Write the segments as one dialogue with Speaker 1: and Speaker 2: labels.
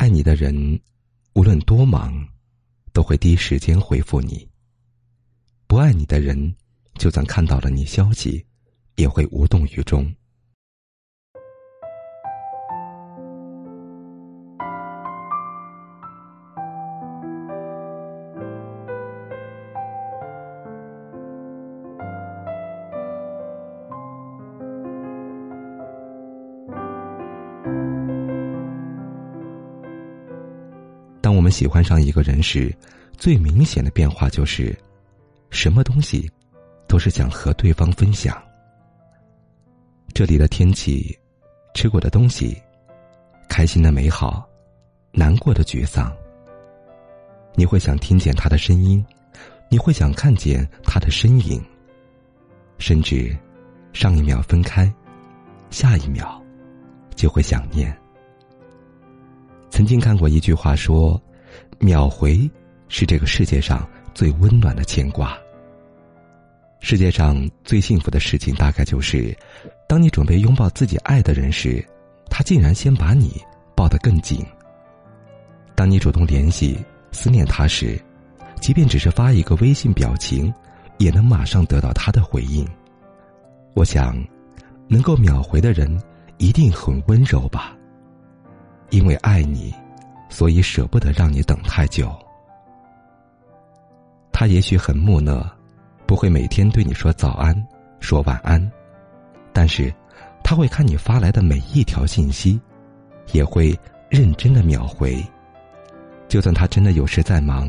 Speaker 1: 爱你的人，无论多忙，都会第一时间回复你；不爱你的人，就算看到了你消息，也会无动于衷。喜欢上一个人时，最明显的变化就是，什么东西都是想和对方分享。这里的天气，吃过的东西，开心的美好，难过的沮丧。你会想听见他的声音，你会想看见他的身影，甚至上一秒分开，下一秒就会想念。曾经看过一句话说：“秒回是这个世界上最温暖的牵挂。”世界上最幸福的事情，大概就是，当你准备拥抱自己爱的人时，他竟然先把你抱得更紧；当你主动联系、思念他时，即便只是发一个微信表情，也能马上得到他的回应。我想，能够秒回的人，一定很温柔吧。因为爱你，所以舍不得让你等太久。他也许很木讷，不会每天对你说早安、说晚安，但是他会看你发来的每一条信息，也会认真的秒回。就算他真的有事在忙，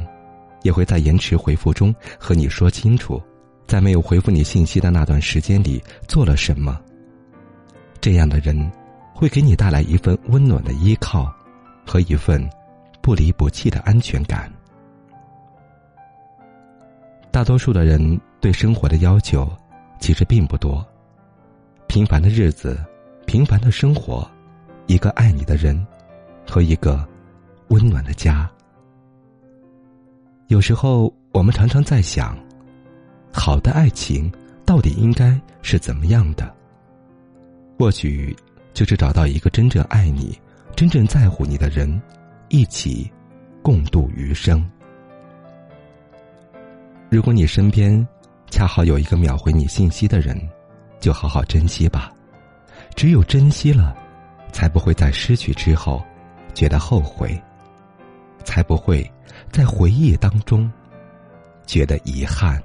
Speaker 1: 也会在延迟回复中和你说清楚，在没有回复你信息的那段时间里做了什么。这样的人。会给你带来一份温暖的依靠，和一份不离不弃的安全感。大多数的人对生活的要求其实并不多，平凡的日子，平凡的生活，一个爱你的人，和一个温暖的家。有时候，我们常常在想，好的爱情到底应该是怎么样的？或许。就是找到一个真正爱你、真正在乎你的人，一起共度余生。如果你身边恰好有一个秒回你信息的人，就好好珍惜吧。只有珍惜了，才不会在失去之后觉得后悔，才不会在回忆当中觉得遗憾。